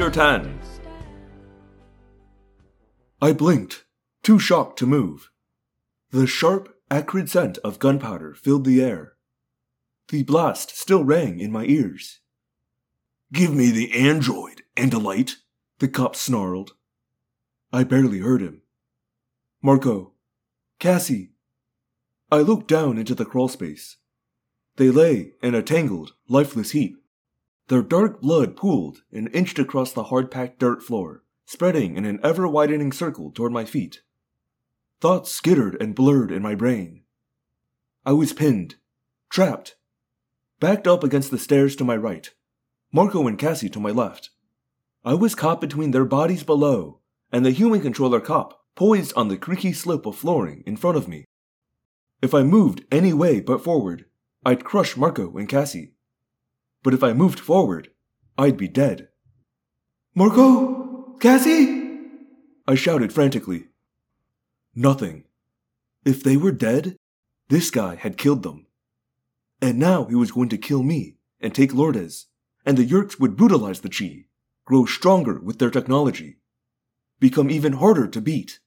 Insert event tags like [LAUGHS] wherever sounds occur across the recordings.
Chapter 10 I blinked, too shocked to move. The sharp, acrid scent of gunpowder filled the air. The blast still rang in my ears. Give me the android and a light, the cop snarled. I barely heard him. Marco, Cassie. I looked down into the crawlspace. They lay in a tangled, lifeless heap. Their dark blood pooled and inched across the hard packed dirt floor, spreading in an ever widening circle toward my feet. Thoughts skittered and blurred in my brain. I was pinned, trapped, backed up against the stairs to my right, Marco and Cassie to my left. I was caught between their bodies below and the human controller cop poised on the creaky slip of flooring in front of me. If I moved any way but forward, I'd crush Marco and Cassie. But if I moved forward, I'd be dead. Marco? Cassie? I shouted frantically. Nothing. If they were dead, this guy had killed them. And now he was going to kill me and take Lourdes, and the Yeerks would brutalize the Chee, grow stronger with their technology, become even harder to beat.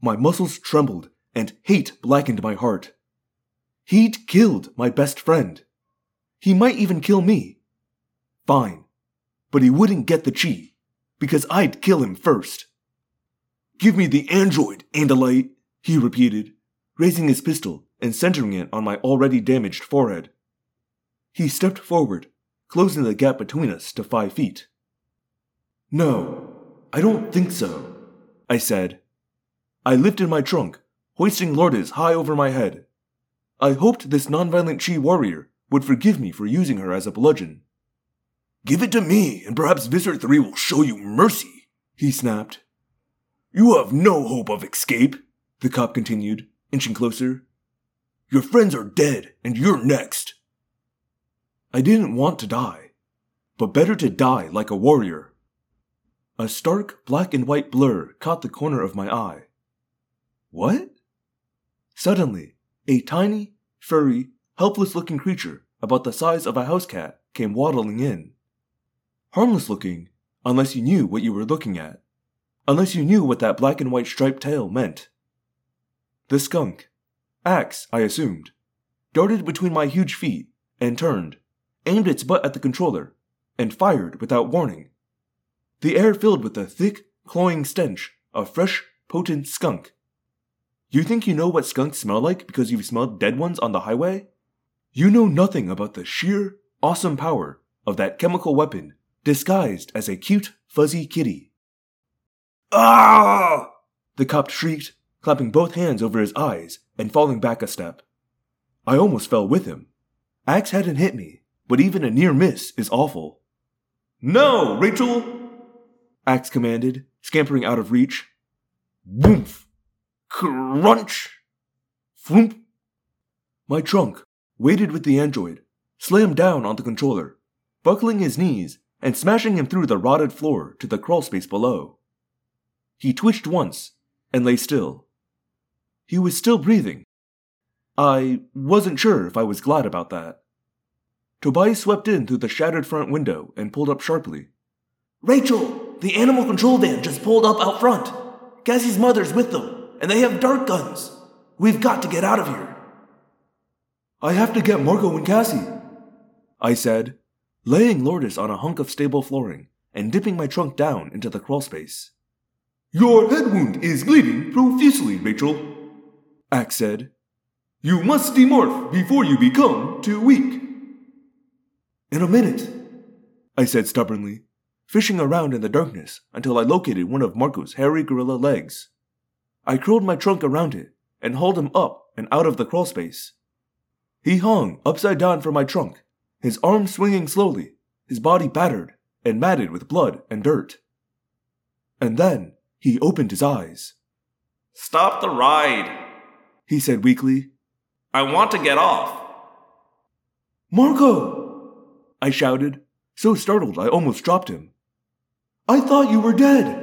My muscles trembled and hate blackened my heart. He'd killed my best friend. He might even kill me. Fine. But he wouldn't get the Chee, because I'd kill him first. Give me the android, Andalite, he repeated, raising his pistol and centering it on my already damaged forehead. He stepped forward, closing the gap between us to five feet. No, I don't think so, I said. I lifted my trunk, hoisting Lourdes high over my head. I hoped this nonviolent Chee warrior would forgive me for using her as a bludgeon. Give it to me, and perhaps Visser 3 will show you mercy, he snapped. You have no hope of escape, the cop continued, inching closer. Your friends are dead, and you're next. I didn't want to die, but better to die like a warrior. A stark black and white blur caught the corner of my eye. What? Suddenly, a tiny, furry, helpless looking creature about the size of a house cat came waddling in. Harmless looking, unless you knew what you were looking at, unless you knew what that black and white striped tail meant. The skunk, Ax, I assumed, darted between my huge feet and turned, aimed its butt at the controller, and fired without warning. The air filled with the thick, cloying stench of fresh, potent skunk. You think you know what skunks smell like because you've smelled dead ones on the highway? You know nothing about the sheer, awesome power of that chemical weapon disguised as a cute, fuzzy kitty. Ah! The cop shrieked, clapping both hands over his eyes and falling back a step. I almost fell with him. Ax hadn't hit me, but even a near miss is awful. No, Rachel! Ax commanded, scampering out of reach. Woomph! Crunch! Floomp! My trunk, weighted with the android, slammed down on the controller, buckling his knees and smashing him through the rotted floor to the crawlspace below. He twitched once and lay still. He was still breathing. I wasn't sure if I was glad about that. Tobias swept in through the shattered front window and pulled up sharply. Rachel, the animal control van just pulled up out front. Cassie's mother's with them, and they have dart guns. We've got to get out of here. I have to get Marco and Cassie, I said, laying Lourdes on a hunk of stable flooring and dipping my trunk down into the crawlspace. Your head wound is bleeding profusely, Rachel, Ax said. You must demorph before you become too weak. In a minute, I said stubbornly, fishing around in the darkness until I located one of Marco's hairy gorilla legs. I curled my trunk around it and hauled him up and out of the crawlspace. He hung upside down from my trunk, his arms swinging slowly, his body battered and matted with blood and dirt. And then he opened his eyes. Stop the ride, he said weakly. I want to get off. Marco! I shouted, so startled I almost dropped him. I thought you were dead.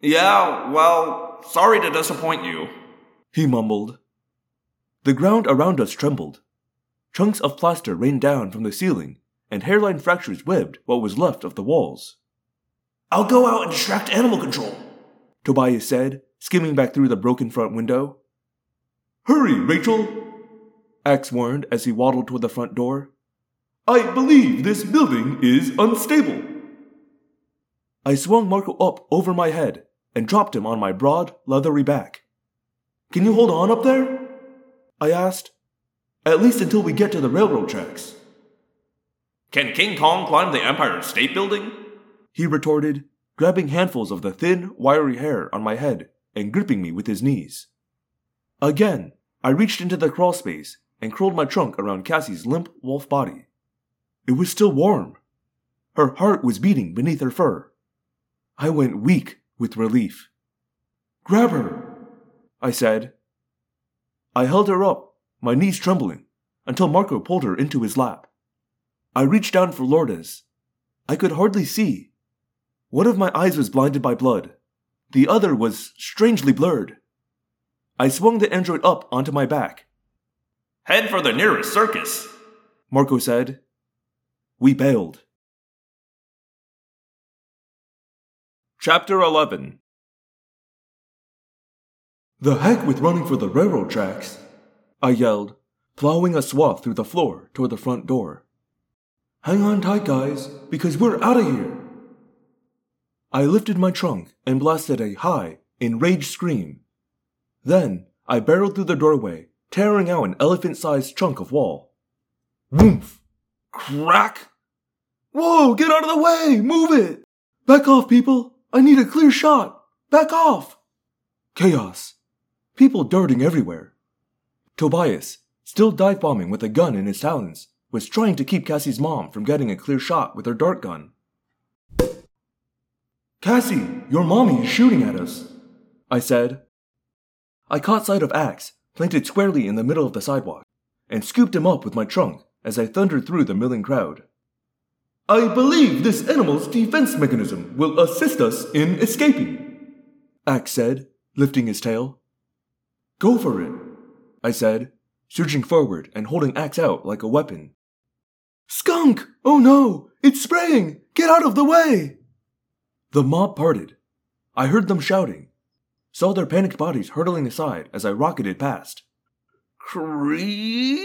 Yeah, well, sorry to disappoint you, he mumbled. The ground around us trembled. Chunks of plaster rained down from the ceiling and hairline fractures webbed what was left of the walls. I'll go out and distract animal control. Tobias said, skimming back through the broken front window. Hurry, Rachel! Ax warned as he waddled toward the front door. I believe this building is unstable. I swung Marco up over my head and dropped him on my broad, leathery back. Can you hold on up there? I asked. At least until we get to the railroad tracks. Can King Kong climb the Empire State Building? He retorted, grabbing handfuls of the thin, wiry hair on my head and gripping me with his knees. Again, I reached into the crawl space and curled my trunk around Cassie's limp wolf body. It was still warm. Her heart was beating beneath her fur. I went weak with relief. Grab her, I said. I held her up, my knees trembling, until Marco pulled her into his lap. I reached down for Lourdes. I could hardly see. One of my eyes was blinded by blood. The other was strangely blurred. I swung the android up onto my back. Head for the nearest circus, Marco said. We bailed. Chapter 11 The heck with running for the railroad tracks, I yelled, plowing a swath through the floor toward the front door. Hang on tight, guys, because we're out of here. I lifted my trunk and blasted a high, enraged scream. Then I barreled through the doorway, tearing out an elephant sized chunk of wall. Woof! Crack! Whoa, get out of the way! Move it! Back off, people! I need a clear shot! Back off! Chaos. People darting everywhere. Tobias, still dive bombing with a gun in his talons, was trying to keep Cassie's mom from getting a clear shot with her dart gun. Cassie, your mommy is shooting at us, I said. I caught sight of Ax, planted squarely in the middle of the sidewalk, and scooped him up with my trunk as I thundered through the milling crowd. I believe this animal's defense mechanism will assist us in escaping, Ax said, lifting his tail. Go for it, I said, surging forward and holding Ax out like a weapon. Skunk! Oh no! It's spraying! Get out of the way! The mob parted. I heard them shouting, saw their panicked bodies hurtling aside as I rocketed past. Creak!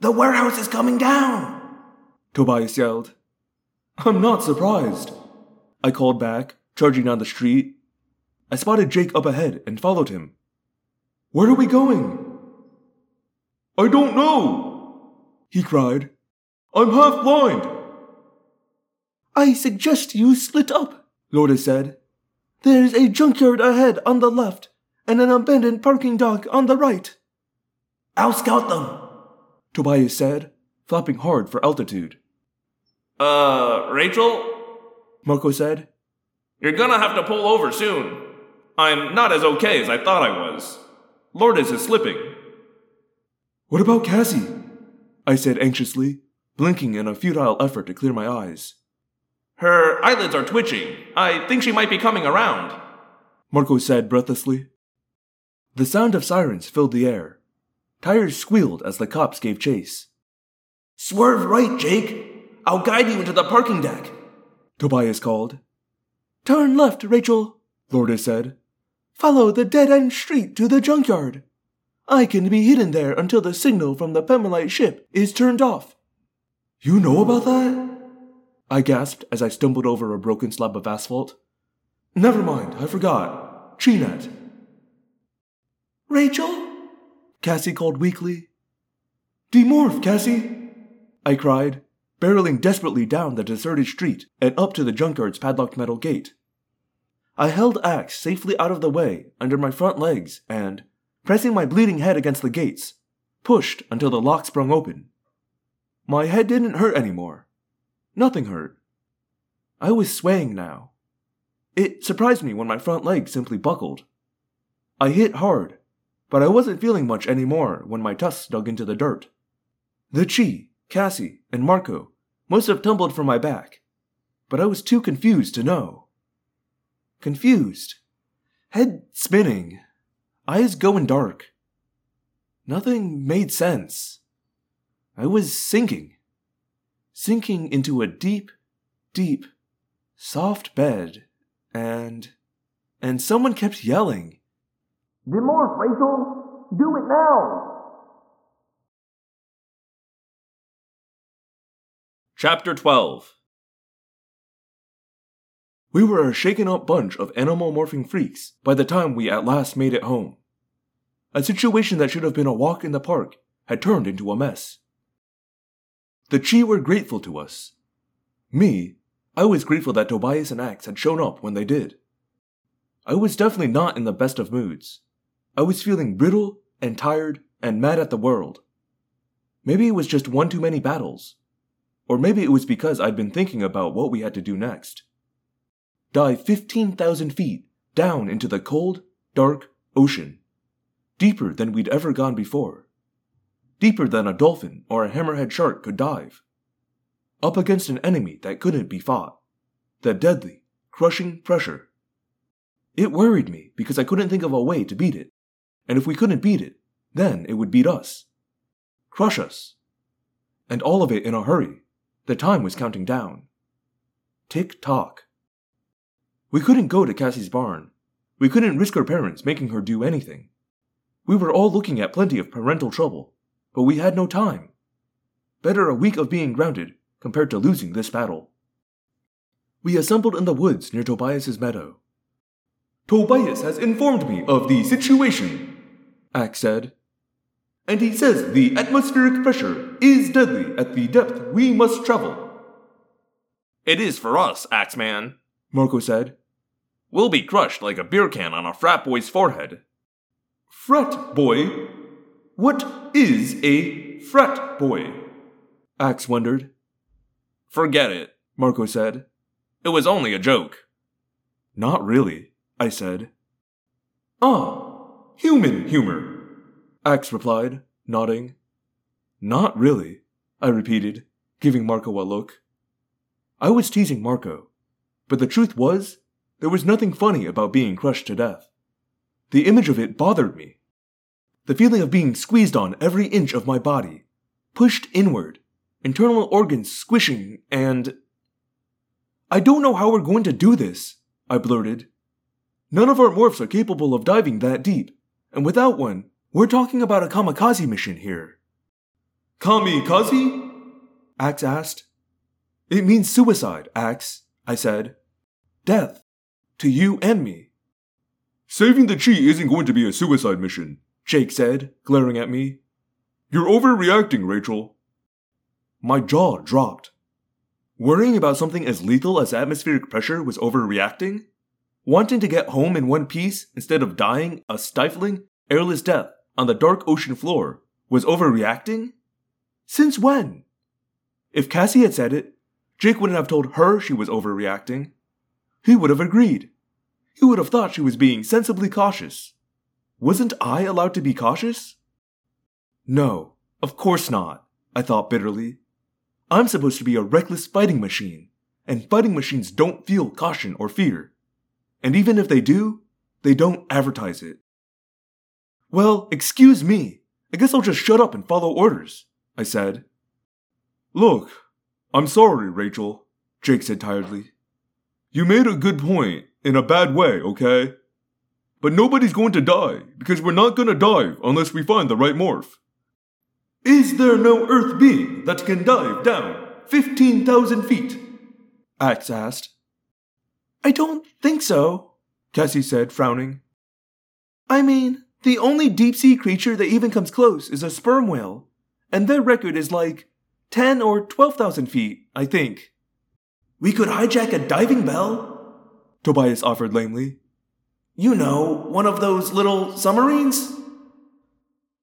The warehouse is coming down! Tobias yelled. I'm not surprised. I called back, charging down the street. I spotted Jake up ahead and followed him. Where are we going? I don't know, he cried. I'm half blind. I suggest you split up, Lourdes said. There's a junkyard ahead on the left and an abandoned parking dock on the right. I'll scout them, Tobias said, flapping hard for altitude. Uh, Rachel? Marco said. You're gonna have to pull over soon. I'm not as okay as I thought I was. Lourdes is slipping. What about Cassie? I said anxiously, blinking in a futile effort to clear my eyes. Her eyelids are twitching. I think she might be coming around. Marco said breathlessly. The sound of sirens filled the air. Tires squealed as the cops gave chase. Swerve right, Jake. I'll guide you into the parking deck, Tobias called. Turn left, Rachel, Lourdes said. Follow the dead end street to the junkyard. I can be hidden there until the signal from the Pemalite ship is turned off. You know about that? I gasped as I stumbled over a broken slab of asphalt. Never mind, I forgot. Chinet. Rachel? Cassie called weakly. Demorph, Cassie! I cried, barreling desperately down the deserted street and up to the junkyard's padlocked metal gate. I held Ax safely out of the way under my front legs and, pressing my bleeding head against the gates, pushed until the lock sprung open. My head didn't hurt anymore. Nothing hurt. I was swaying now. It surprised me when my front leg simply buckled. I hit hard, but I wasn't feeling much anymore when my tusks dug into the dirt. The Chee, Cassie, and Marco must have tumbled from my back, but I was too confused to know. Confused. Head spinning. Eyes going dark. Nothing made sense. I was sinking. sinking into a deep, deep, soft bed, and. and someone kept yelling. Demorph, Rachel! Do it now! Chapter 12 We were a shaken up bunch of animal morphing freaks by the time we at last made it home. A situation that should have been a walk in the park had turned into a mess. The Chee were grateful to us. Me, I was grateful that Tobias and Ax had shown up when they did. I was definitely not in the best of moods. I was feeling brittle and tired and mad at the world. Maybe it was just one too many battles. Or maybe it was because I'd been thinking about what we had to do next. Dive 15,000 feet down into the cold, dark ocean. Deeper than we'd ever gone before. Deeper than a dolphin or a hammerhead shark could dive. Up against an enemy that couldn't be fought. The deadly, crushing pressure. It worried me because I couldn't think of a way to beat it. And if we couldn't beat it, then it would beat us. Crush us. And all of it in a hurry. The time was counting down. Tick tock. We couldn't go to Cassie's barn. We couldn't risk her parents making her do anything. We were all looking at plenty of parental trouble, but we had no time. Better a week of being grounded compared to losing this battle. We assembled in the woods near Tobias's meadow. Tobias has informed me of the situation, Ax said. And he says the atmospheric pressure is deadly at the depth we must travel. It is for us, Axeman. Marco said. We'll be crushed like a beer can on a frat boy's forehead. Frat boy? What is a frat boy? Ax wondered. Forget it, Marco said. It was only a joke. Not really, I said. Ah, human humor, Ax replied, nodding. Not really, I repeated, giving Marco a look. I was teasing Marco, but the truth was, there was nothing funny about being crushed to death. The image of it bothered me. The feeling of being squeezed on every inch of my body, pushed inward, internal organs squishing, and. I don't know how we're going to do this, I blurted. None of our morphs are capable of diving that deep, and without one, we're talking about a kamikaze mission here. Kamikaze? Ax asked. It means suicide, Ax, I said. Death. To you and me. Saving the Chee isn't going to be a suicide mission, Jake said, glaring at me. You're overreacting, Rachel. My jaw dropped. Worrying about something as lethal as atmospheric pressure was overreacting? Wanting to get home in one piece instead of dying a stifling, airless death on the dark ocean floor was overreacting? Since when? If Cassie had said it, Jake wouldn't have told her she was overreacting. He would have agreed. He would have thought she was being sensibly cautious. Wasn't I allowed to be cautious? No, of course not, I thought bitterly. I'm supposed to be a reckless fighting machine, and fighting machines don't feel caution or fear. And even if they do, they don't advertise it. Well, excuse me. I guess I'll just shut up and follow orders, I said. Look, I'm sorry, Rachel, Jake said tiredly. You made a good point, in a bad way, okay? But nobody's going to die, because we're not gonna dive unless we find the right morph. Is there no Earth being that can dive down 15,000 feet? Ax asked. I don't think so, Cassie said, frowning. I mean, the only deep sea creature that even comes close is a sperm whale, and their record is like 10 or 12,000 feet, I think. We could hijack a diving bell, Tobias offered lamely. You know, one of those little submarines?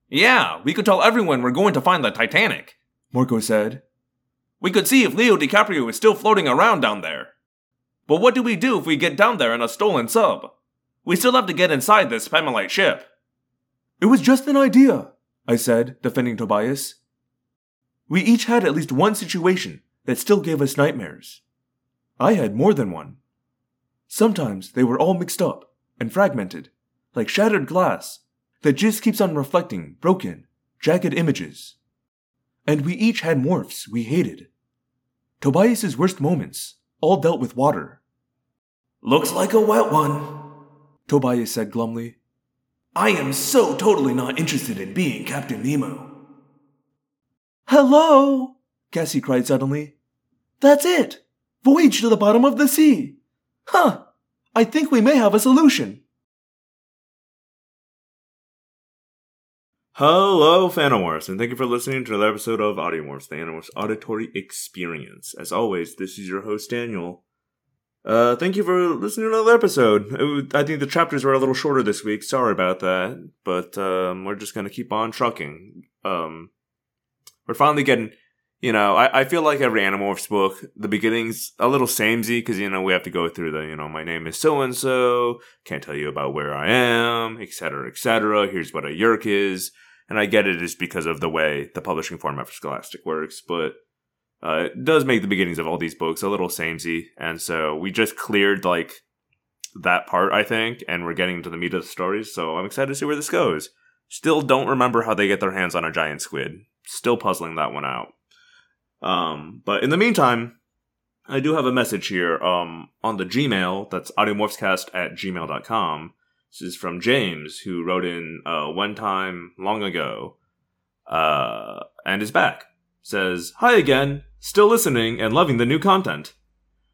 Yeah, we could tell everyone we're going to find the Titanic. Marco said. We could see if Leo DiCaprio is still floating around down there. But what do we do if we get down there in a stolen sub? We still have to get inside this Spamalite ship. It was just an idea, I said, defending Tobias. We each had at least one situation that still gave us nightmares. I had more than one. Sometimes they were all mixed up and fragmented, like shattered glass that just keeps on reflecting broken, jagged images. And we each had morphs we hated. Tobias's worst moments all dealt with water. Looks like a wet one. Tobias said glumly. I am so totally not interested in being Captain Nemo. Hello! Cassie cried suddenly. That's it! Voyage to the bottom of the sea! Huh! I think we may have a solution. Hello, Phantomorphs, and thank you for listening to another episode of Audiomorphs, the Animorphs Auditory Experience. As always, this is your host, Daniel. Uh, thank you for listening to another episode. I think the chapters were a little shorter this week. Sorry about that, but um, we're just gonna keep on trucking. Um, we're finally getting, you know, I, I feel like every Animorphs book, the beginning's a little samey because you know we have to go through the, you know, my name is so and so, can't tell you about where I am, etc., etc. Here's what a Yeerk is and I get it is because of the way the publishing format for Scholastic works, but uh, it does make the beginnings of all these books a little samey, and so we just cleared like that part, I think, and we're getting into the meat of the stories. So I'm excited to see where this goes. Still don't remember how they get their hands on a giant squid. Still puzzling that one out. Um, but in the meantime, I do have a message here um, on the Gmail. That's audiomorphscast at gmail.com. This is from James, who wrote in uh, one time long ago, uh, and is back. Says, Hi again, still listening and loving the new content.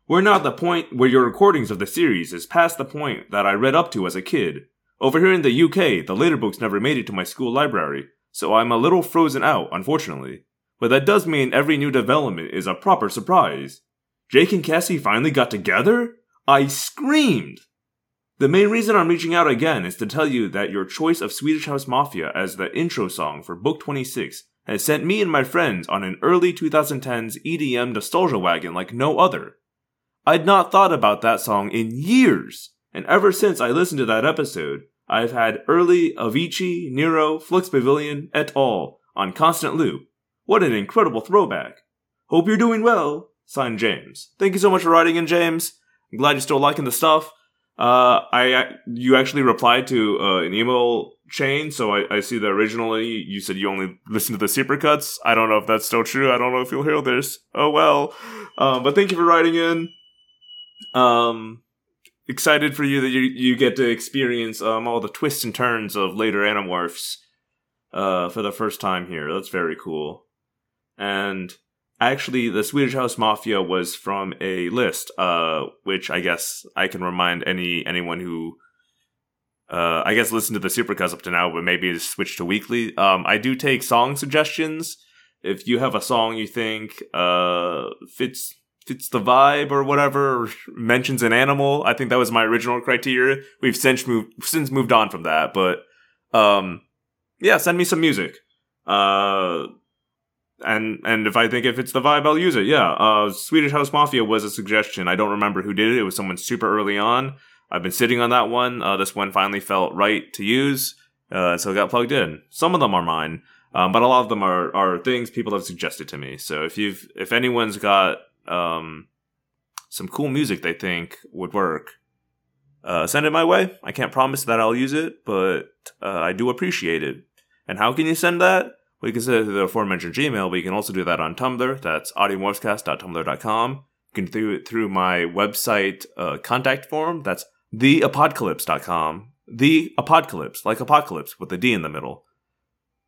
We're now the point where your recordings of the series is past the point that I read up to as a kid. Over here in the UK, the later books never made it to my school library, so I'm a little frozen out, unfortunately. But that does mean every new development is a proper surprise. Jake and Cassie finally got together? I screamed! The main reason I'm reaching out again is to tell you that your choice of Swedish House Mafia as the intro song for Book 26 has sent me and my friends on an early 2010s EDM nostalgia wagon like no other. I'd not thought about that song in years, and ever since I listened to that episode, I've had early Avicii, Nero, Flux Pavilion, et al. on constant loop. What an incredible throwback. Hope you're doing well. Signed James. Thank you so much for writing in, James. I'm glad you're still liking the stuff. Uh, I you actually replied to uh, an email chain, so I, I see that originally you said you only listened to the supercuts. I don't know if that's still true. I don't know if you'll hear this. Oh well. Um, but thank you for writing in. Um, excited for you that you you get to experience um all the twists and turns of later Animorphs, uh, for the first time here. That's very cool. And Actually, the Swedish House Mafia was from a list, uh, which I guess I can remind any anyone who, uh, I guess listened to the Supercuts up to now, but maybe switch to weekly. Um, I do take song suggestions. If you have a song you think uh, fits fits the vibe or whatever, mentions an animal, I think that was my original criteria. We've since moved since moved on from that, but um, yeah, send me some music. Uh, and and if I think if it's the vibe, I'll use it. Yeah, uh, Swedish House Mafia was a suggestion. I don't remember who did it. It was someone super early on. I've been sitting on that one. Uh, this one finally felt right to use, uh, so it got plugged in. Some of them are mine, um, but a lot of them are are things people have suggested to me. So if you've if anyone's got um, some cool music they think would work, uh, send it my way. I can't promise that I'll use it, but uh, I do appreciate it. And how can you send that? Well, you can send it to the aforementioned Gmail, but you can also do that on Tumblr. That's audiomorphscast.tumblr.com. You can do it through my website uh, contact form. That's theapocalypse.com. The apocalypse, like apocalypse with a D in the middle.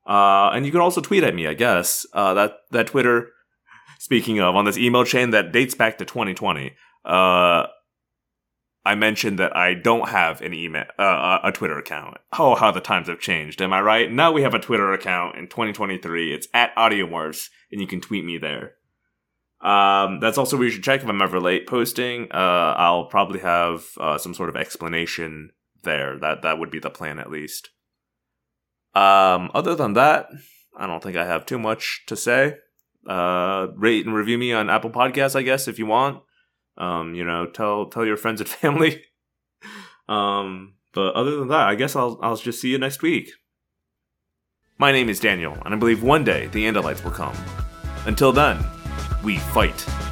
Uh, and you can also tweet at me, I guess. Uh, that that Twitter. [LAUGHS] Speaking of, on this email chain that dates back to 2020. Uh, I mentioned that I don't have an email, uh, a Twitter account. Oh, how the times have changed. Am I right? Now we have a Twitter account in 2023. It's at Audiomorphs, and you can tweet me there. Um, that's also where you should check if I'm ever late posting. Uh, I'll probably have uh, some sort of explanation there. That that would be the plan, at least. Um, other than that, I don't think I have too much to say. Uh, rate and review me on Apple Podcasts, I guess, if you want. Um, you know, tell tell your friends and [LAUGHS] family. um, but other than that, I guess I'll I'll just see you next week. My name is Daniel, and I believe one day the Andalites will come. Until then, we fight.